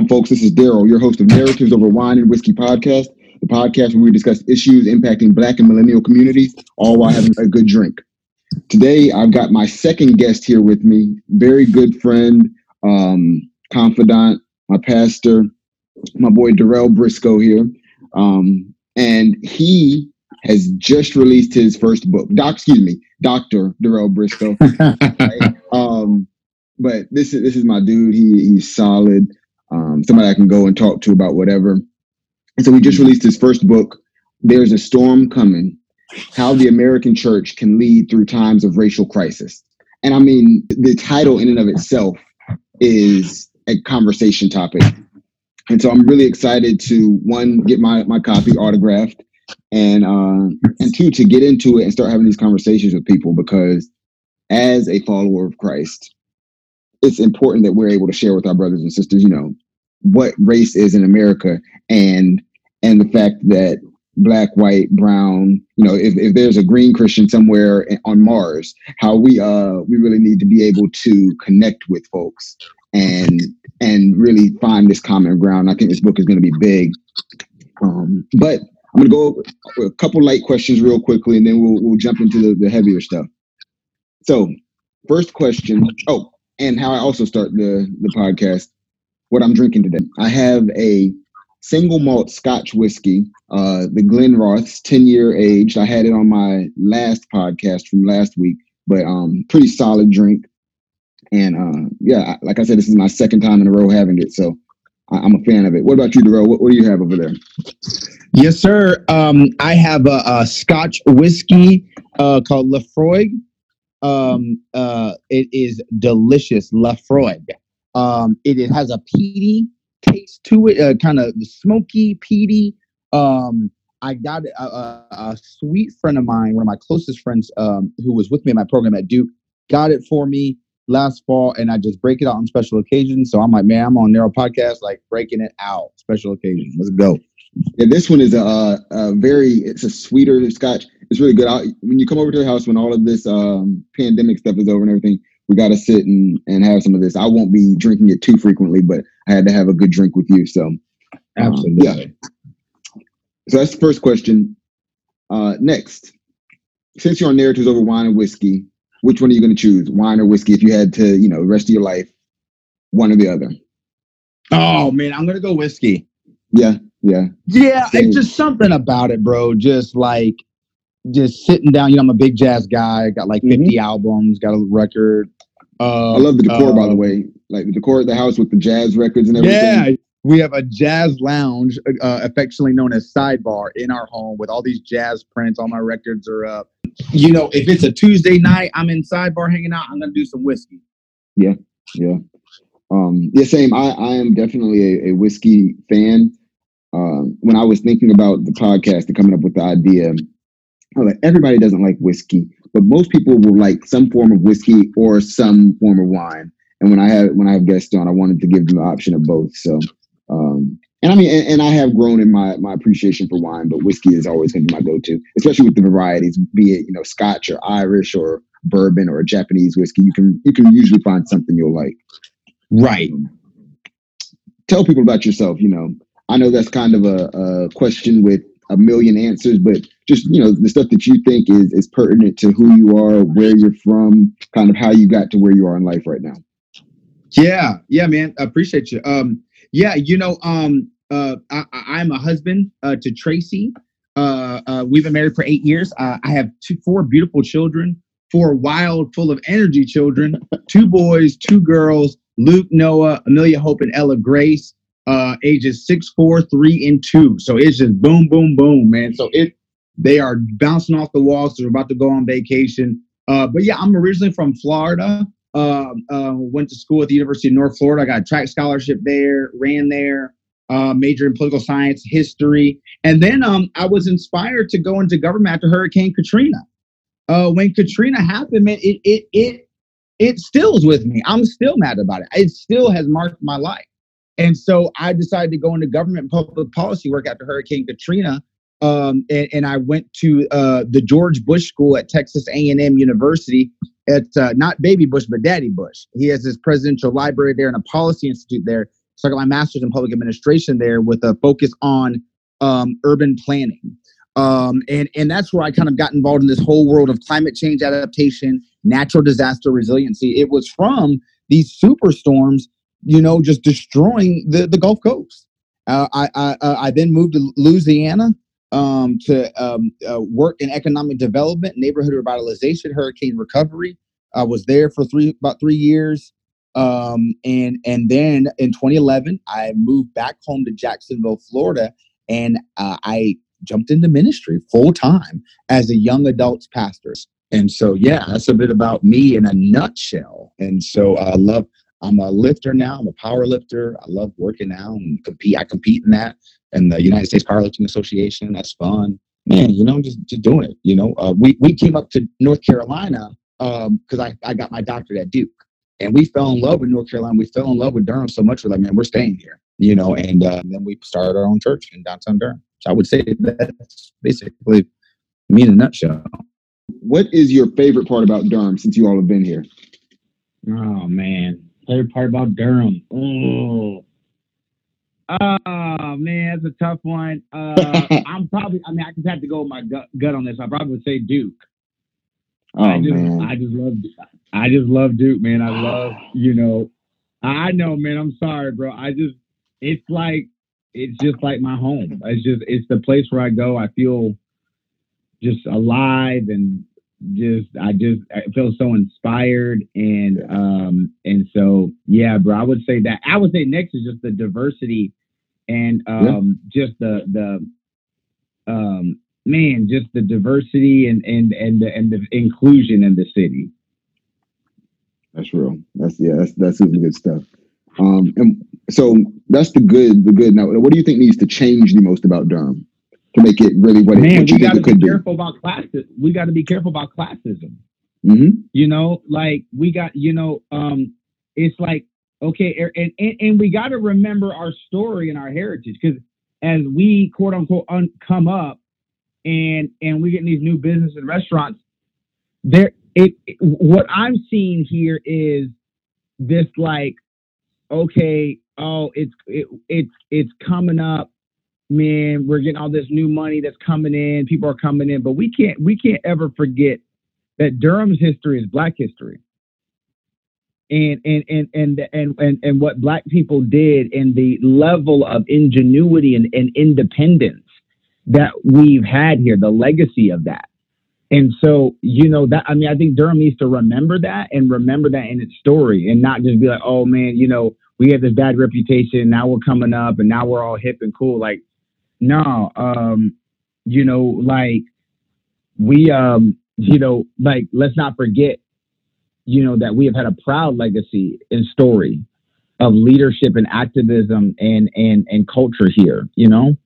On, folks? This is Daryl, your host of Narratives Over Wine and Whiskey podcast, the podcast where we discuss issues impacting Black and millennial communities, all while having a good drink. Today, I've got my second guest here with me, very good friend, um, confidant, my pastor, my boy Darrell Briscoe here. Um, and he has just released his first book. Doc, excuse me, Dr. Darrell Briscoe. right? um, but this is this is my dude. He he's solid um, somebody I can go and talk to about whatever. And so we just released his first book, There's a Storm Coming How the American Church Can Lead Through Times of Racial Crisis. And I mean, the title in and of itself is a conversation topic. And so I'm really excited to one, get my, my copy autographed and uh, and two, to get into it and start having these conversations with people because as a follower of Christ, it's important that we're able to share with our brothers and sisters, you know, what race is in America and and the fact that black, white, brown, you know, if, if there's a green Christian somewhere on Mars, how we uh we really need to be able to connect with folks and and really find this common ground. I think this book is going to be big. Um, but I'm going to go a couple light questions real quickly, and then we'll we'll jump into the, the heavier stuff. So, first question. Oh, and how I also start the the podcast. What I'm drinking today. I have a single malt Scotch whiskey, uh, the Glenrothes, 10 year aged. I had it on my last podcast from last week, but um, pretty solid drink. And uh, yeah, like I said, this is my second time in a row having it, so I- am a fan of it. What about you, Darrell? What, what do you have over there? Yes, sir. Um, I have a, a Scotch whiskey uh, called Laphroaig. Um, uh, it is delicious, Laphroaig. Um, it, it has a peaty taste to it, uh, kind of smoky, peaty. Um, I got a, a, a, sweet friend of mine, one of my closest friends, um, who was with me in my program at Duke, got it for me last fall, and I just break it out on special occasions. So I'm like, man, I'm on Narrow Podcast, like breaking it out, special occasion. Let's go. Yeah, this one is a, a very, it's a sweeter Scotch it's really good. I, when you come over to the house when all of this um, pandemic stuff is over and everything, we got to sit and, and have some of this. I won't be drinking it too frequently, but I had to have a good drink with you. So, absolutely. Um, yeah. So that's the first question. Uh, next, since you're on narratives over wine and whiskey, which one are you going to choose, wine or whiskey? If you had to, you know, the rest of your life, one or the other. Oh man, I'm gonna go whiskey. Yeah, yeah, yeah. Same. It's just something about it, bro. Just like just sitting down. You know, I'm a big jazz guy. Got like 50 mm-hmm. albums. Got a record. Uh, I love the decor, uh, by the um, way. Like the decor at the house with the jazz records and everything. Yeah, we have a jazz lounge, uh, affectionately known as Sidebar, in our home with all these jazz prints. All my records are up. You know, if it's a Tuesday night, I'm in Sidebar hanging out. I'm gonna do some whiskey. Yeah, yeah, um, yeah. Same. I I am definitely a, a whiskey fan. Um, when I was thinking about the podcast and coming up with the idea, like everybody doesn't like whiskey, but most people will like some form of whiskey or some form of wine. And when I have when I have guests on, I wanted to give them the option of both. So, um, and I mean, and, and, I have grown in my my appreciation for wine, but whiskey is always going to be my go-to, especially with the varieties, be it you know Scotch or Irish or bourbon or a Japanese whiskey. You can you can usually find something you'll like. Right. Tell people about yourself. You know, I know that's kind of a, a question with a million answers, but just you know the stuff that you think is is pertinent to who you are, where you're from, kind of how you got to where you are in life right now. Yeah, yeah, man, I appreciate you. Um, yeah, you know, um, uh, I, am a husband uh, to Tracy. Uh, uh, we've been married for eight years. Uh, I have two, four beautiful children, four wild, full of energy children, two boys, two girls, Luke, Noah, Amelia Hope, and Ella Grace uh, ages six, four, three, and two. So it's just boom, boom, boom, man. So it they are bouncing off the walls. They're about to go on vacation. Uh, but yeah, I'm originally from Florida. Uh, uh, went to school at the University of North Florida. I got a track scholarship there. Ran there. Uh, major in political science, history, and then um, I was inspired to go into government after Hurricane Katrina. Uh, when Katrina happened, man, it it it it stills with me. I'm still mad about it. It still has marked my life. And so I decided to go into government public policy work after Hurricane Katrina. Um, and, and, I went to uh, the George Bush School at Texas A&M University at uh, not Baby Bush, but Daddy Bush. He has his presidential library there and a policy institute there. So I got my master's in public administration there with a focus on um, urban planning. Um, and, and that's where I kind of got involved in this whole world of climate change adaptation, natural disaster resiliency. It was from these superstorms, you know, just destroying the, the Gulf Coast. Uh, I, I, uh, I then moved to Louisiana um, to um, uh, work in economic development, neighborhood revitalization, hurricane recovery. I was there for three about three years, um, and and then in 2011, I moved back home to Jacksonville, Florida, and uh, I jumped into ministry full time as a young adults pastor. And so, yeah, that's a bit about me in a nutshell. And so, I love. I'm a lifter now. I'm a power lifter. I love working out and compete. I compete in that and the United States Powerlifting Association. That's fun, man. You know, just just doing it. You know, uh, we we came up to North Carolina because um, I I got my doctorate at Duke, and we fell in love with North Carolina. We fell in love with Durham so much. We're like, man, we're staying here. You know, and uh, then we started our own church in downtown Durham. So I would say that's basically me in a nutshell. What is your favorite part about Durham since you all have been here? Oh man, favorite part about Durham. Oh, oh man, that's a tough one. Uh, I'm probably. I mean, I just have to go with my gut, gut on this. I probably would say Duke. Oh I just, man, I just love, I just love Duke, man. I love, you know, I know, man. I'm sorry, bro. I just, it's like it's just like my home. It's just it's the place where I go. I feel just alive and just I just I feel so inspired and um and so yeah, bro. I would say that I would say next is just the diversity and um yeah. just the the um man, just the diversity and and and the, and the inclusion in the city. That's real. That's yeah. That's that's super good stuff. Um, and so that's the good, the good. Now, what do you think needs to change the most about Durham to make it really what, Man, it, what you think it could be? Careful about class. We got to be careful about classism. Mm-hmm. You know, like we got, you know, um, it's like okay, er, and and, and we got to remember our story and our heritage because as we quote unquote un- come up and and we get in these new business and restaurants, there it, it what I'm seeing here is this like okay, oh, it's it, it's it's coming up, man. We're getting all this new money that's coming in. People are coming in, but we can't we can't ever forget that Durham's history is Black history. And and and and and and, and what Black people did, and the level of ingenuity and, and independence that we've had here, the legacy of that. And so, you know, that I mean, I think Durham needs to remember that and remember that in its story and not just be like, oh man, you know, we have this bad reputation. Now we're coming up and now we're all hip and cool. Like, no, um, you know, like we, um, you know, like let's not forget, you know, that we have had a proud legacy and story of leadership and activism and and and culture here. You know.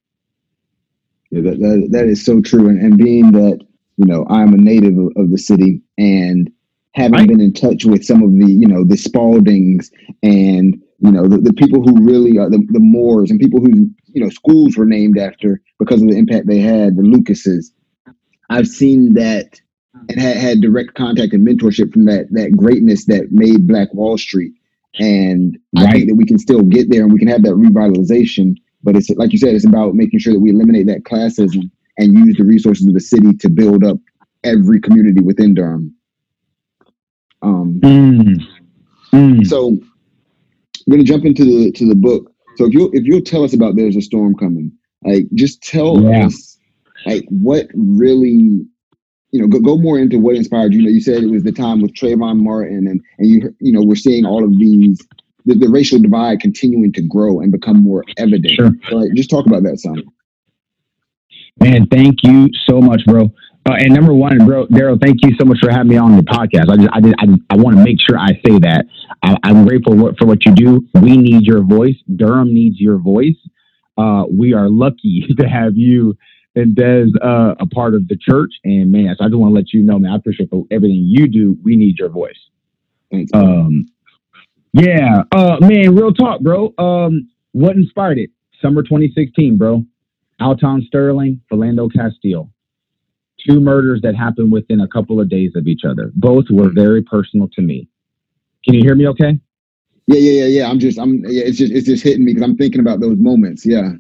Yeah, that that, that is so true. And, and being that you know I'm a native of, of the city and having right. been in touch with some of the you know the Spauldings and you know the, the people who really are the, the Moores and people who you know schools were named after because of the impact they had the Lucases. I've seen that and had, had direct contact and mentorship from that that greatness that made Black Wall Street. And right. I think that we can still get there and we can have that revitalization. But it's like you said, it's about making sure that we eliminate that classism and use the resources of the city to build up every community within Durham. Um, mm. Mm. So Going to jump into the to the book. So if you if you'll tell us about there's a storm coming, like just tell yeah. us like what really you know go, go more into what inspired you. You know, you said it was the time with Trayvon Martin, and and you you know we're seeing all of these the, the racial divide continuing to grow and become more evident. Sure. So, like, just talk about that, son. Man, thank you so much, bro. Uh, and number one, bro, Daryl, thank you so much for having me on the podcast. I just, I, just, I, I want to make sure I say that I, am grateful for what you do. We need your voice. Durham needs your voice. Uh, we are lucky to have you and Des uh, a part of the church. And man, so I just want to let you know, man, I appreciate for everything you do. We need your voice. Thanks. Um, yeah, uh, man, real talk, bro. Um, what inspired it? Summer 2016, bro. Alton Sterling, Philando Castile two murders that happened within a couple of days of each other. Both were very personal to me. Can you hear me okay? Yeah, yeah, yeah, yeah. I'm just, I'm, yeah, it's just, it's just hitting me because I'm thinking about those moments. Yeah.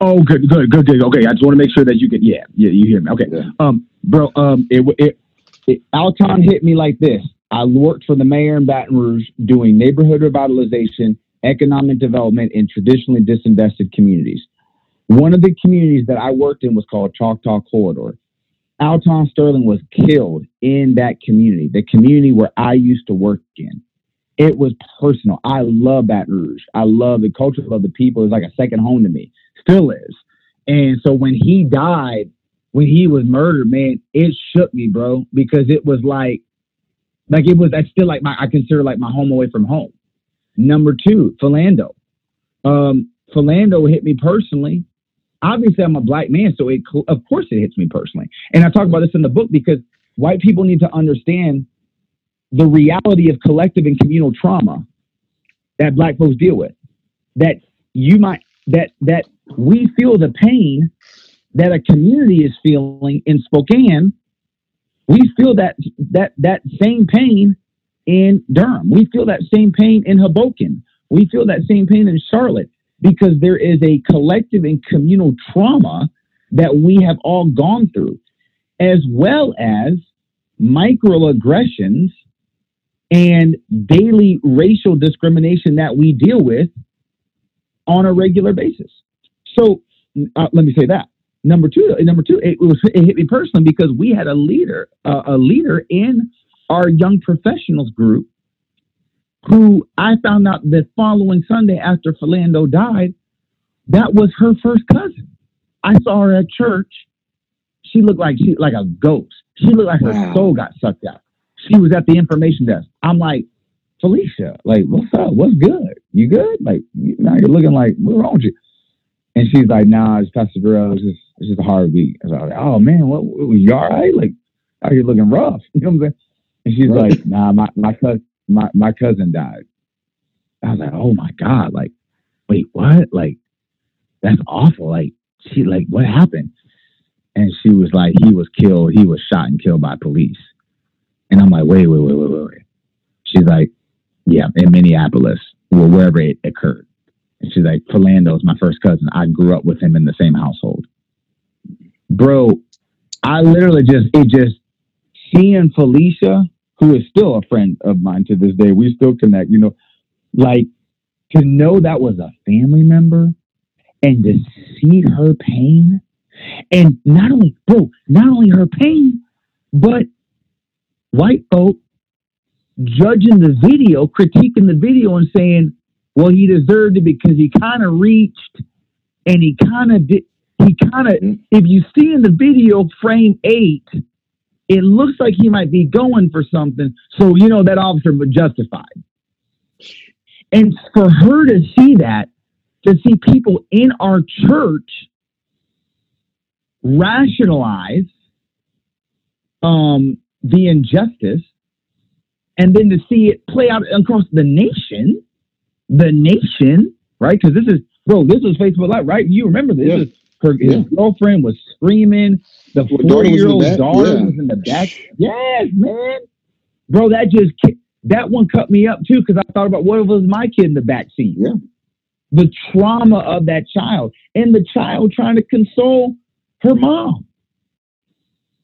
Oh, good, good, good, good. Okay, I just want to make sure that you get, yeah, yeah, you hear me. Okay, Yeah. um, bro, um, it, it, it, Alton hit me like this. I worked for the mayor in Baton Rouge doing neighborhood revitalization, economic development in traditionally disinvested communities. One of the communities that I worked in was called Choctaw Corridor. Alton Sterling was killed in that community, the community where I used to work in. It was personal. I love Baton Rouge. I love the culture of the people. It's like a second home to me. Still is. And so when he died, when he was murdered, man, it shook me, bro, because it was like, like it was. That's still like my. I consider like my home away from home. Number two, Philando. Um, Philando hit me personally. Obviously, I'm a black man, so it of course it hits me personally. And I talk about this in the book because white people need to understand the reality of collective and communal trauma that black folks deal with. That you might that that we feel the pain that a community is feeling in Spokane. We feel that that that same pain in Durham. We feel that same pain in Hoboken. We feel that same pain in Charlotte because there is a collective and communal trauma that we have all gone through, as well as microaggressions and daily racial discrimination that we deal with on a regular basis. So uh, let me say that. Number two, number two, it was it hit me personally because we had a leader, uh, a leader in our young professionals group, who I found out the following Sunday after Philando died, that was her first cousin. I saw her at church. She looked like she like a ghost. She looked like her Wow. soul got sucked out. She was at the information desk. I'm like, Felicia, like, what's up? What's good? You good? Like, you, now you're looking like, what's wrong with you? And she's like, nah, it's Pastor Darrell. It's just, it's just a hard week. I was like, oh man, what, you all right? Like, out you looking rough. You know what I'm saying? And she's Right. like, nah, my, my cousin, my, my cousin died. I was like, oh my God. Like, wait, what? Like, that's awful. Like, she, like, what happened? And she was like, he was killed. He was shot and killed by police. And I'm like, wait, wait, wait, wait, wait, wait. She's like, yeah, in Minneapolis, or wherever it occurred. And she's like, Philando's my first cousin. I grew up with him in the same household. Bro, I literally just, it just, seeing Felicia, who is still a friend of mine to this day, we still connect, you know, like to know that was a family member and to see her pain and not only, bro, not only her pain, but white folk judging the video, critiquing the video and saying, well, he deserved it because he kind of reached and he kind of did, he kind of, Mhm. if you see in the video frame eight, it looks like he might be going for something. So, you know, that officer was justified. And for her to see that, to see people in our church rationalize um, the injustice and then to see it play out across the nation, the nation, right? Because this is, bro, this is Facebook Live, right? You remember this? Yeah. Is her Yeah. his girlfriend was screaming. The Well, daughter was in the four-year-old daughter yeah. was in the back. Yes, man, bro. That just that one cut me up too because I thought about what if it was my kid in the back seat. Yeah. The trauma of that child and the child trying to console her mom.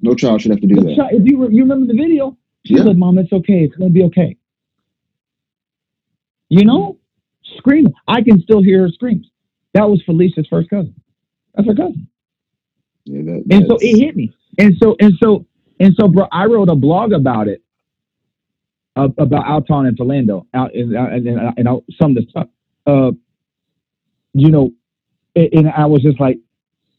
No child should have to do The that. child, if you re- you remember the video, she Yeah. said, "Mom, it's okay. It's gonna be okay." You know, screaming. I can still hear her screams. That was Felicia's first cousin. That's her cousin. Yeah, that, And so it hit me. And so and so and so, bro, I wrote a blog about it, uh, about Alton and Philando, out and and, and, and I'll sum this up. Uh, you know, and, and I was just like,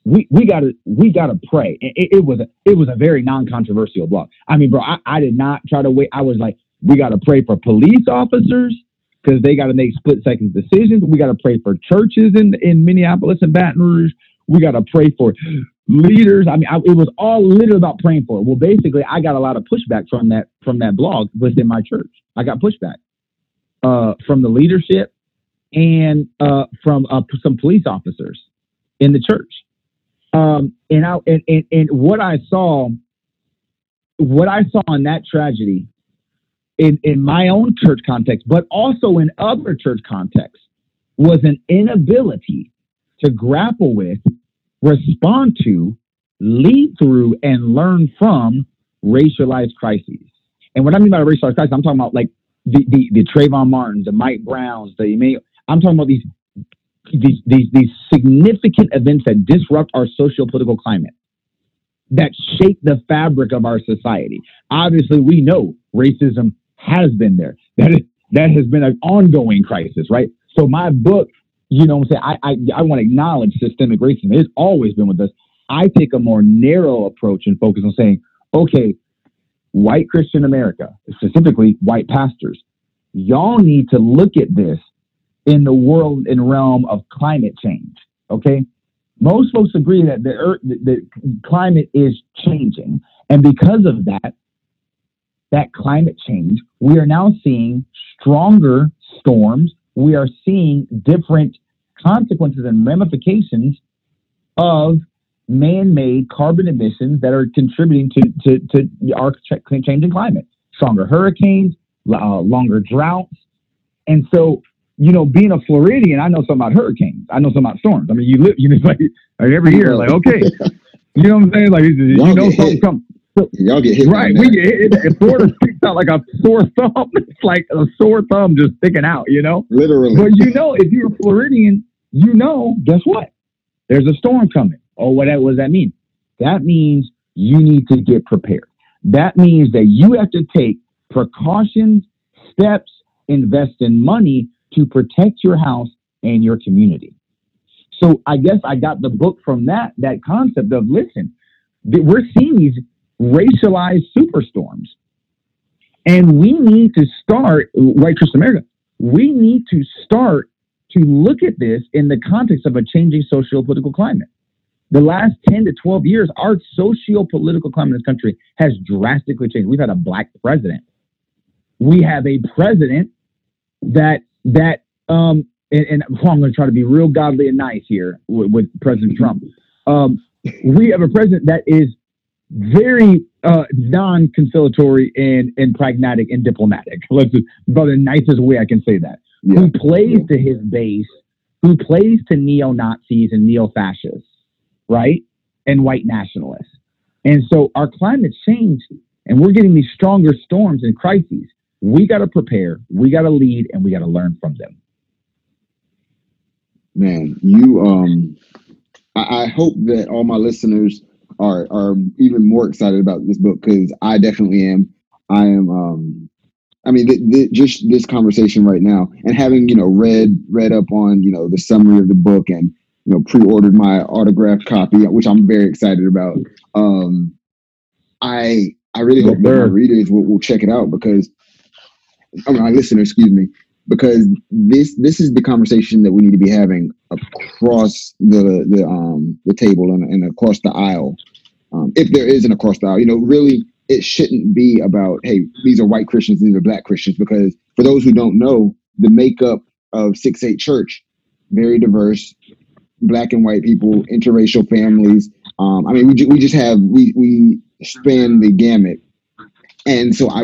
we we gotta we gotta pray. And It, it was a it was a very non-controversial blog. I mean, bro, I, I did not try to wait. I was like, we gotta pray for police officers because they gotta make split second decisions. We gotta pray for churches in in Minneapolis and Baton Rouge. We gotta pray for leaders. I mean, I, it was all literally about praying for it. Well, basically, I got a lot of pushback from that from that blog within my church. I got pushback uh, from the leadership and uh, from uh, some police officers in the church. Um, and I and, and and what I saw, what I saw in that tragedy, in, in my own church context, but also in other church contexts, was an inability to grapple with, respond to, lead through, and learn from racialized crises. And what I mean by racialized crisis, I'm talking about like the the, the Trayvon Martins, the Mike Browns, the I'm talking about these these these these significant events that disrupt our socio-political climate that shape the fabric of our society. Obviously, we know racism has been there. That is, that has been an ongoing crisis, right? So my book, you know, what I'm saying I I, I want to acknowledge systemic racism. It's always been with us. I take a more narrow approach and focus on saying, okay, white Christian America, specifically white pastors, y'all need to look at this in the world and realm of climate change. Okay, most folks agree that the earth, the, the climate is changing, and because of that, that climate change, we are now seeing stronger storms. We are seeing different consequences and ramifications of man-made carbon emissions that are contributing to, to, to our changing climate. Stronger hurricanes, uh, longer droughts. And so you know, being a Floridian, I know something about hurricanes. I know something about storms. I mean, you live, you know, like, like every year, like, okay, you know what I'm saying? Like, you know, something coming. Y'all get hit. Right. We get hit. And Florida sticks out like a sore thumb. It's like a sore thumb just sticking out, you know? Literally. But you know, if you're a Floridian, you know, guess what? There's a storm coming. Oh, what, what does that mean? That means you need to get prepared. That means that you have to take precautions, steps, invest in money to protect your house and your community. So I guess I got the book from that that concept of listen, we're seeing these racialized superstorms, and we need to start white Christian America. We need to start to look at this in the context of a changing socio-political climate. The last 10 to 12 years, our socio-political climate in this country has drastically changed. We've had a black president. We have a president that that um and, and I'm going to try to be real godly and nice here with, with President Trump. Um, we have a president that is very uh, non-conciliatory and, and pragmatic and diplomatic. Let's about the nicest way I can say that. Yeah. Who plays yeah. to his base? Who plays to neo Nazis and neo fascists, right? And white nationalists. And so our climate's changed, and we're getting these stronger storms and crises. We got to prepare, we got to lead, and we got to learn from them. Man, you um, I, I hope that all my listeners are are even more excited about this book because I definitely am. I am. Um, I mean, th- th- just this conversation right now, and having you know read read up on you know the summary of the book, and you know pre-ordered my autographed copy, which I'm very excited about. Um, I I really hope that my readers will, will check it out because I mean, my listeners, excuse me, because this this is the conversation that we need to be having across the the um the table and, and across the aisle, um, if there is an across aisle. You know, really, it shouldn't be about hey, these are white Christians, these are black Christians, because for those who don't know, the makeup of Six Eight Church very diverse, black and white people, interracial families. Um, I mean, we, we just have we we span the gamut, and so I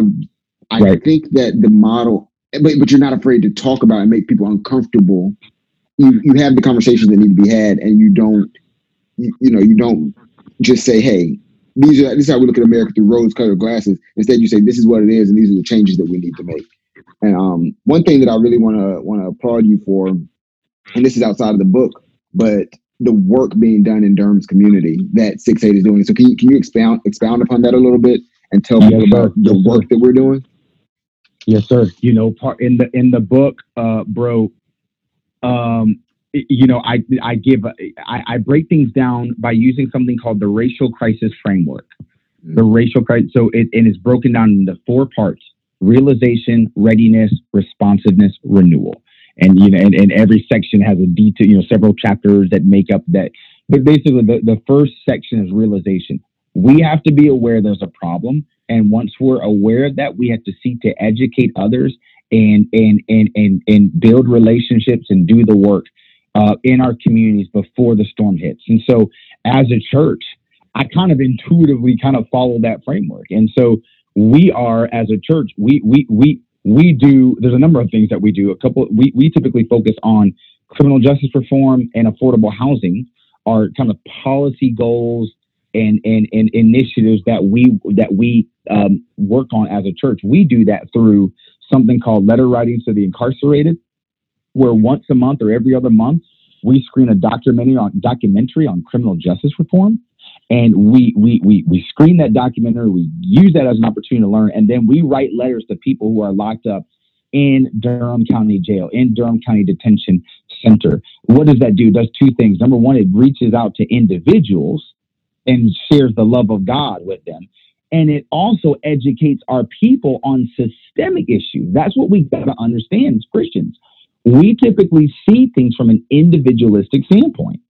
I right. think that the model, but, but you're not afraid to talk about and make people uncomfortable. You you have the conversations that need to be had, and you don't, you, you know, you don't just say, "Hey, these are this is how we look at America through rose-colored glasses." Instead, you say, "This is what it is, and these are the changes that we need to make." And um, one thing that I really want to want to applaud you for, and this is outside of the book, but the work being done in Durham's community that Six Eight is doing. So can you can you expound expound upon that a little bit and tell yes, people about the work that we're doing? Yes, sir. You know, part in the in the book, uh, bro. Um, you know, I I give I, I break things down by using something called the racial crisis framework. Mm-hmm. The racial crisis. So it and it's broken down into four parts: realization, readiness, responsiveness, renewal. And you know, and, and every section has a detail. You know, several chapters that make up that. But basically, the, the first section is realization. We have to be aware there's a problem and once we're aware of that, we have to seek to educate others and and and and, and build relationships and do the work uh, in our communities before the storm hits. And so, as a church, I kind of intuitively kind of follow that framework. And so, we are as a church, we we we we do. There's a number of things that we do. A couple. We we typically focus on criminal justice reform and affordable housing are kind of policy goals and, and, and initiatives that we that we um, work on as a church. We do that through something called letter writings to the incarcerated, where once a month or every other month we screen a documentary on documentary on criminal justice reform, and we we we we screen that documentary. We use that as an opportunity to learn, and then we write letters to people who are locked up in Durham County Jail, in Durham County Detention Center. What does that do? It does two things. Number one, it reaches out to individuals and shares the love of God with them. And it also educates our people on systemic issues. That's what we've got to understand as Christians. We typically see things from an individualistic standpoint.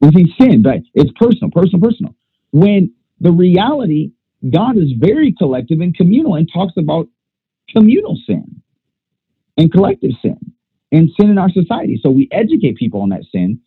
We see sin, but it's personal, personal, personal. When the reality, God is very collective and communal and talks about communal sin and collective sin and sin in our society. So we educate people on that sin,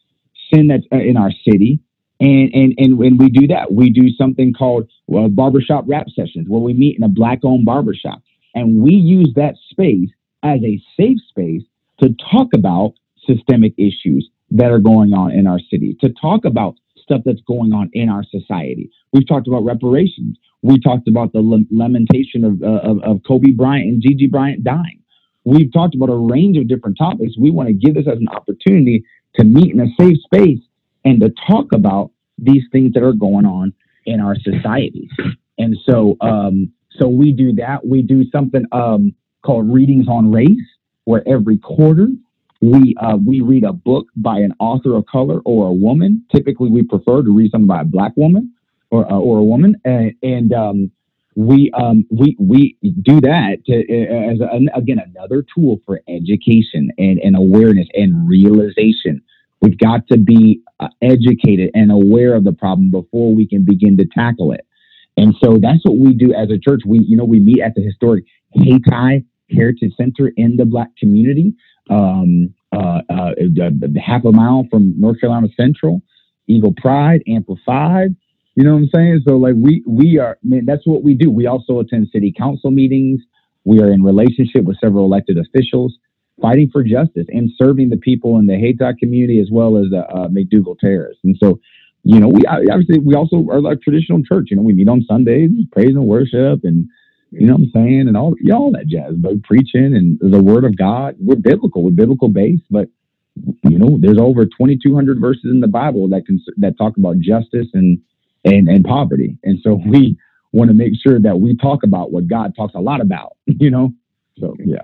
sin that's uh, in our city, and, and, and when we do that, we do something called well, barbershop rap sessions where we meet in a black owned barbershop. And we use that space as a safe space to talk about systemic issues that are going on in our city, to talk about stuff that's going on in our society. We've talked about reparations. We talked about the lamentation of, uh, of, of Kobe Bryant and Gigi Bryant dying. We've talked about a range of different topics. We want to give this as an opportunity to meet in a safe space and to talk about these things that are going on in our societies. And so, um, so we do that. We do something um, called readings on race, where every quarter we uh, we read a book by an author of color or a woman. Typically, we prefer to read something by a black woman or uh, or a woman, and, and um, we um, we we do that to, uh, as again another tool for education and, and awareness and realization We've got to be uh, educated and aware of the problem before we can begin to tackle it. And so that's what we do as a church. We, you know, we meet at the historic Hayti Heritage Center in the Black community, um, uh, uh, half a mile from North Carolina Central, Eagle Pride, Amplified. You know what I'm saying? So like we we are, I mean, that's what we do. We also attend city council meetings. We are in relationship with several elected officials fighting for justice and serving the people in the Hayti community as well as the uh, McDougald Terrace. And so, you know, we obviously we also are like traditional church. You know, we meet on Sundays, praise and worship, and you know what I'm saying, and all all that jazz, but preaching and the Word of God. We're biblical, we're biblical based, but you know, there's over 2,200 verses in the Bible that can that talk about justice and and and poverty, and so we want to make sure that we talk about what God talks a lot about. You know, so yeah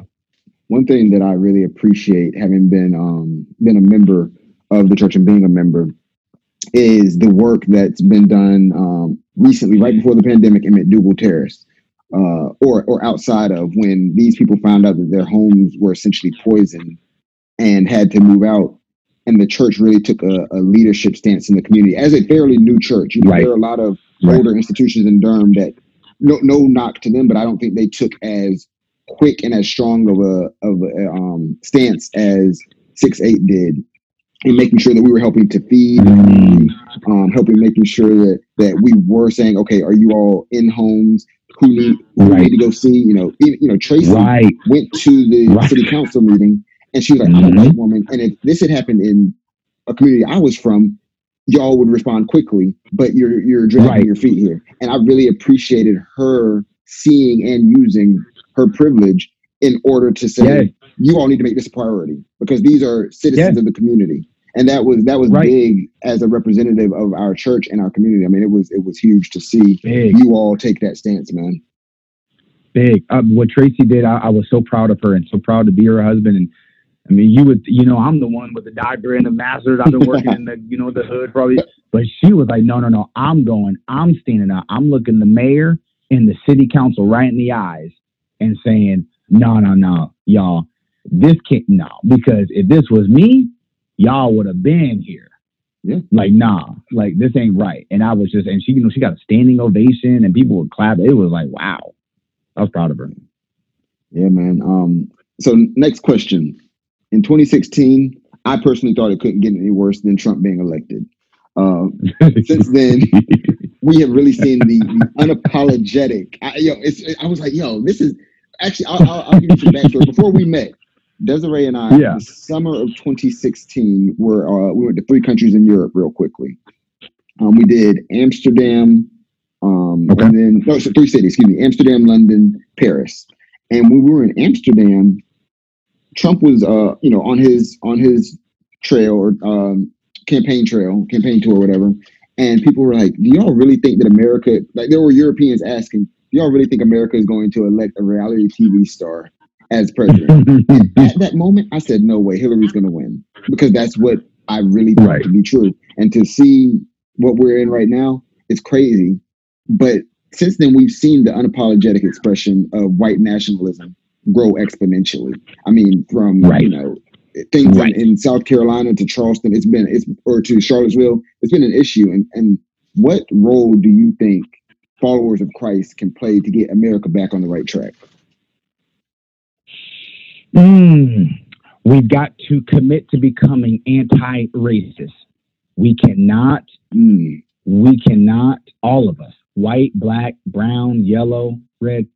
one thing that I really appreciate having been um, been a member of the church and being a member is the work that's been done um, recently, right before the pandemic in McDougald Terrace, uh, or or outside of when these people found out that their homes were essentially poisoned and had to move out. And the church really took a, a leadership stance in the community as a fairly new church. You know, right. there are a lot of right. older institutions in Durham that no no knock to them, but I don't think they took as quick and as strong of a of a um, stance as six eight did in making sure that we were helping to feed, um, helping making sure that that we were saying, okay, are you all in homes? Who need who right. need to go see? You know, even, you know, Tracy right. went to the right. city council meeting and she was like, mm-hmm. I'm a white mm-hmm. woman, and if this had happened in a community I was from, y'all would respond quickly, but you're you're dragging your feet here, and I really appreciated her seeing and using her privilege in order to say yes. You all need to make this a priority because these are citizens yes. of the community. And that was that was right. big as a representative of our church and our community. I mean it was it was huge to see big. you all take that stance man. Big. Um, what tracy did I, I, was so proud of her and so proud to be her husband. And i mean you would you know i'm the one with the doctor and the master's i've been working in the you know the hood probably. But she was like no no no. I'm going i'm standing up. I'm looking the mayor and the city council right in the eyes and saying, no, no, no, y'all, this can't, no, because if this was me, y'all would have been here. Yeah. Like, nah, like this ain't right. And I was just, and she, you know, she got a standing ovation and people would clap. It was like, wow. I was proud of her. Yeah, man. Um, so next question. In 2016, I personally thought it couldn't get any worse than Trump being elected. Uh, since then, we have really seen the, the unapologetic. I, yo, it's, I was like, yo, this is actually. I'll, I'll, I'll give you some backstory. Before we met, Desiree and I, Yeah. the summer of 2016, were uh, we went to three countries in Europe real quickly. Um, we did Amsterdam, um, Okay. and then no, so three cities. Excuse me, Amsterdam, London, Paris. And when we were in Amsterdam, Trump was, uh, you know, on his on his trail or um, campaign trail, campaign tour, whatever. And people were like, "Do y'all really think that America?" Like there were Europeans asking, "Do y'all really think America is going to elect a reality TV star as president?" At that moment, I said, "No way, Hillary's going to win," because that's what I really thought Right. to be true. And to see what we're in right now, it's crazy. But since then, we've seen the unapologetic expression of white nationalism grow exponentially. I mean, from Right. you know things Right. in, in South Carolina to Charleston, it's been it's or to Charlottesville, it's been an issue. And and what role do you think followers of Christ can play to get America back on the right track? Mm, we've got to commit to becoming anti-racist. We cannot, Mm, we cannot, all of us, white, black, brown, yellow, red,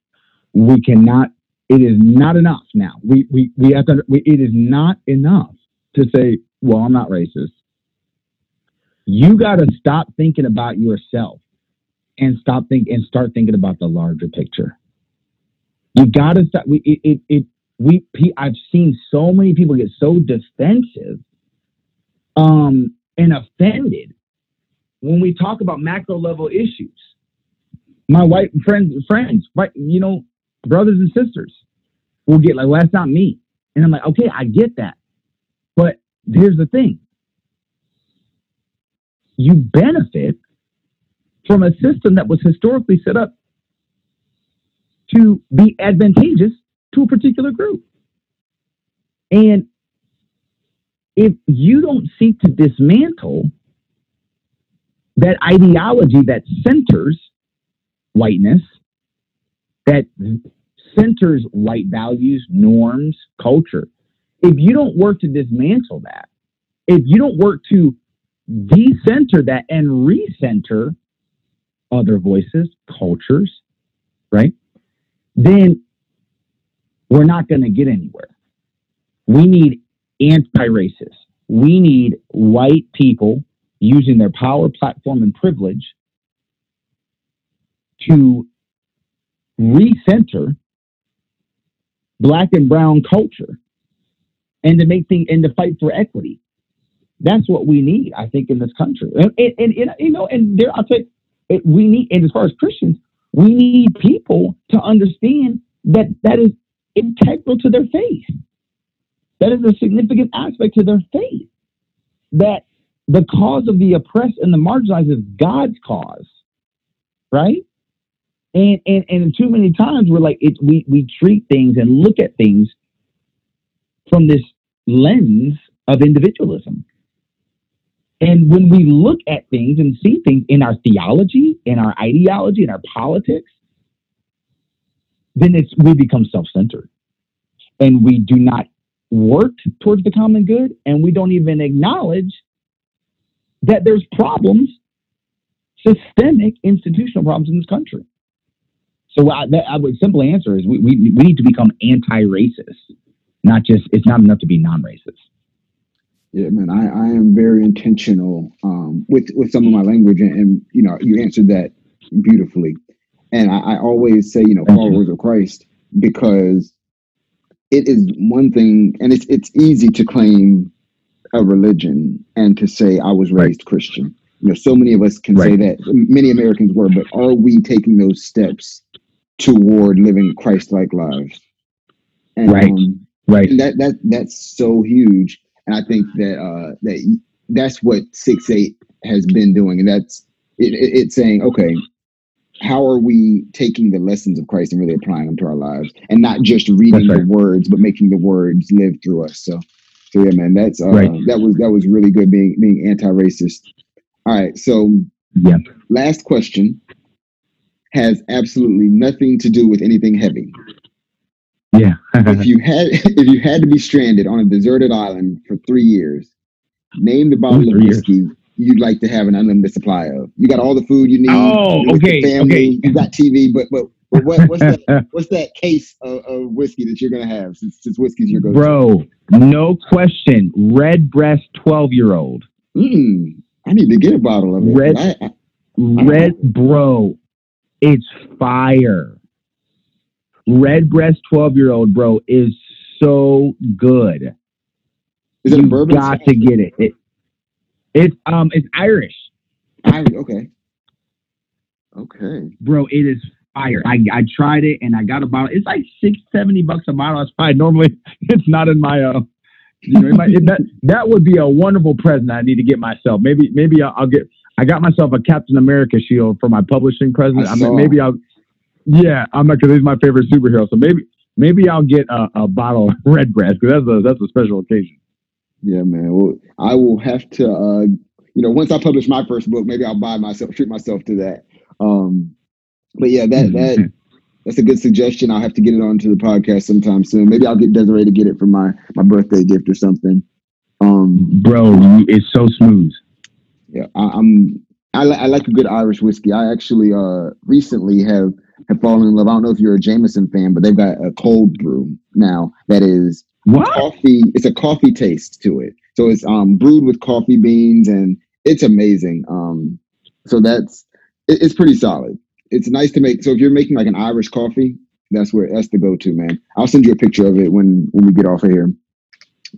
we cannot, it is not enough now. We, we, we have to, we, it is not enough to say, well, I'm not racist. You got to stop thinking about yourself and stop think and start thinking about the larger picture. You got to stop. We, it, it, it, we, I've seen so many people get so defensive, um, and offended when we talk about macro level issues. My white friends, friends, right, you know, brothers and sisters will get like, well, that's not me. And I'm like, okay, I get that. But here's the thing. You benefit from a system that was historically set up to be advantageous to a particular group. And if you don't seek to dismantle that ideology that centers whiteness, that centers white values, norms, culture, if you don't work to dismantle that, if you don't work to decenter that and recenter other voices, cultures, right? Then we're not going to get anywhere. We need anti racist. We need white people using their power, platform, and privilege to recenter black and brown culture and to make things and to fight for equity. That's what we need, I think, in this country. And, and, and, and, you know, and there, I'll say, we need, and as far as Christians, we need people to understand that that is integral to their faith. That is a significant aspect to their faith. That the cause of the oppressed and the marginalized is God's cause, right? And and and too many times we're like it, we we treat things and look at things from this lens of individualism. And when we look at things and see things in our theology, in our ideology, in our politics, then it's we become self-centered, and we do not work towards the common good, and we don't even acknowledge that there's problems, systemic institutional problems in this country. So I, that, I would simple answer is we, we, we need to become anti-racist, not just it's not enough to be non-racist. Yeah, man, I, I am very intentional um, with with some of my language, and, and you know, you answered that beautifully. And I, I always say, you know, followers of Christ, because it is one thing, and it's it's easy to claim a religion and to say I was Right. raised Christian. You know, so many of us can say that. Many Americans were, but are we taking those steps toward living Christ-like lives? And, Right. um, Right. and that that that's so huge and i think that uh that that's what six eight has been doing and that's it, it, it's saying okay how are we taking the lessons of christ and really applying them to our lives and not just reading That's the words but making the words live through us so so yeah man that's uh Right. that was that was really good being being anti-racist all right so Yeah. last question has absolutely nothing to do with anything heavy Yeah. if you had if you had to be stranded on a deserted island for three years, name the bottle of three years. You'd like to have an unlimited supply of? You got all the food you need. Oh, you're with your okay, family, okay. You got TV, but but, but what, what's that? what's that case of, of whiskey that you're gonna have since, since whiskey's your go-to? Bro, no question. Redbreast 12 year old. Mm, I need to get a bottle of it. Red- I- I- Red, bro, it's fire. Redbreast 12 year old, bro, is so good. is it a you bourbon? got to get it. it. It's um, it's Irish, I, okay. Okay. bro. It is fire. I, I tried it and I got a bottle. It's like six seventy bucks a bottle. That's fine. Normally, it's not in my uh. You know, it might, it, that that would be a wonderful present I need to get myself. Maybe maybe I'll, I'll get. I got myself a Captain America shield for my publishing present. I I mean, maybe I'll. Yeah, I'm not because he's my favorite superhero. So maybe maybe I'll get a, a bottle of Redbreast because that's a that's a special occasion. Yeah, man. Well, I will have to. uh You know, once I publish my first book, maybe I'll buy myself, treat myself to that. Um But yeah, that that that's a good suggestion. I'll have to get it onto the podcast sometime soon. Maybe I'll get Desiree to get it for my my birthday gift or something. Um, bro, it's so smooth. yeah, I, I'm. I, li- I like a good Irish whiskey. I actually uh recently have have fallen in love. I don't know if you're a Jameson fan, but they've got a cold brew now that is What? coffee. It's a coffee taste to it. So it's um brewed with coffee beans and it's amazing. Um, so that's it, it's pretty solid. It's nice to make. So if you're making like an Irish coffee, that's where that's the go-to, man. I'll send you a picture of it when when we get off of here.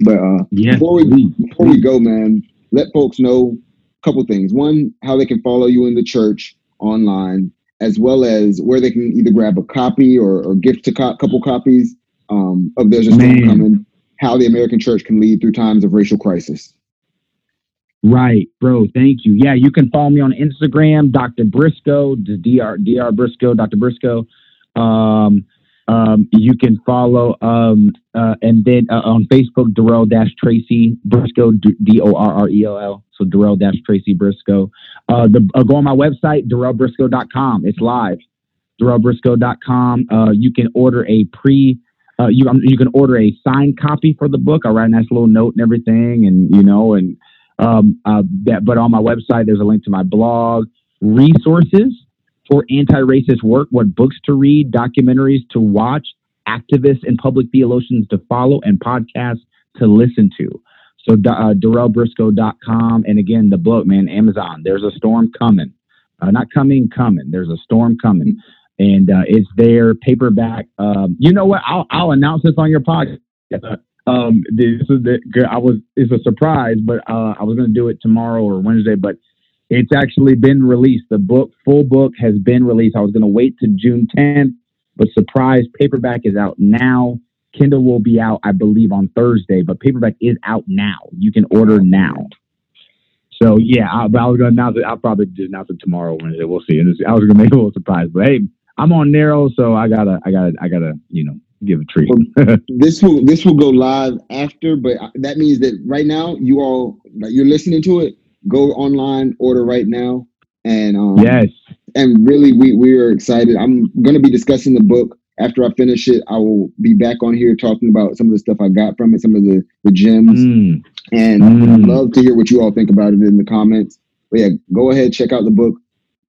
But uh, Yeah. before we before we go, man, let folks know a couple things. One, how they can follow you in the church online, as well as where they can either grab a copy or, or gift a co- couple copies um, of There's a Storm Man. Coming. How the American church can lead through times of racial crisis. Right, bro. Thank you. Yeah, you can follow me on Instagram, Dr. Briscoe, Dr. Dr. Briscoe, Dr. Briscoe. Um, um, you can follow um, uh, and then uh, on Facebook, Dorrell Dash Tracy Briscoe, D O R R E L L. So Dorrell Dash Tracy Briscoe. Uh, the uh, go on my website, DorrellBriscoe.com. It's live. DorrellBriscoe.com. Uh, you can order a pre. Uh, you um, you can order a signed copy for the book. I write a nice little note and everything, and you know, and um, uh, that, but on my website, there's a link to my blog, resources for anti-racist work, what books to read, documentaries to watch, activists and public theologians to follow, and podcasts to listen to. So uh, DorrellBriscoe.com, and again, the book, man, Amazon. There's a storm coming, uh, not coming, coming. There's a storm coming, and uh, it's there, paperback. Um, you know what? I'll I'll announce this on your podcast. Um, this is the I was it's a surprise, but uh, I was going to do it tomorrow or Wednesday, but it's actually been released. The book, full book, has been released. I was going to wait to June 10th, but surprise, paperback is out now. Kindle will be out, I believe, on Thursday, but paperback is out now. You can order now. So yeah, I, I was gonna announce it. I'll probably just announce it tomorrow or Wednesday. We'll see. I was going to make a little surprise, but hey, I'm on narrow, so I gotta, I gotta, I gotta, you know, give a treat. This will this will go live after, but that means that right now you all you're listening to it. Go online, order right now, and um, yes. and really we we are excited. I'm going to be discussing the book after I finish it. I will be back on here talking about some of the stuff I got from it, some of the the gems, Mm. and Mm. I'd love to hear what you all think about it in the comments. But yeah, go ahead check out the book.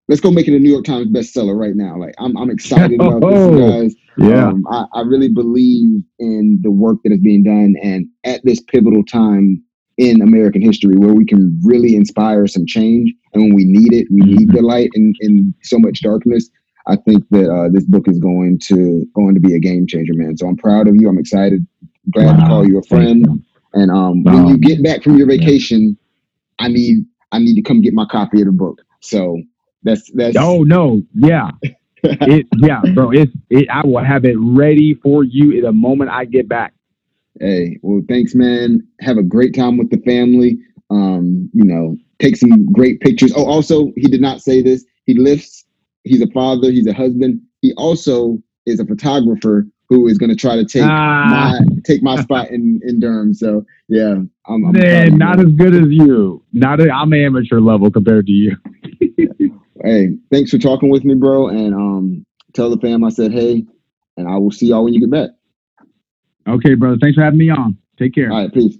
Let's go make it a New York Times bestseller right now. Like I'm I'm excited about this, you guys. Yeah. Um, I, I really believe in the work that is being done, and at this pivotal time in American history, where we can really inspire some change, and when we need it, we need the light in, in so much darkness. I think that uh, this book is going to going to be a game changer, man. So I'm proud of you. I'm excited. Glad to call you a friend. you. And um, when you get back from your Yeah. vacation, I need I need to come get my copy of the book. So that's that's Oh no, yeah, it, yeah, bro. It's it, I will have it ready for you the moment I get back. Hey, well, thanks, man. Have a great time with the family. Um, you know, take some great pictures. Oh, also, he did not say this. He lifts. He's a father. He's a husband. He also is a photographer who is going to try to take Ah. my take my spot in in Durham. So yeah, I'm, I'm Man, not as good as you. Not a, I'm amateur level compared to you. Hey, thanks for talking with me, bro. And um, tell the fam I said hey, and I will see y'all when you get back. Okay, brother. Thanks for having me on. Take care. All right, peace.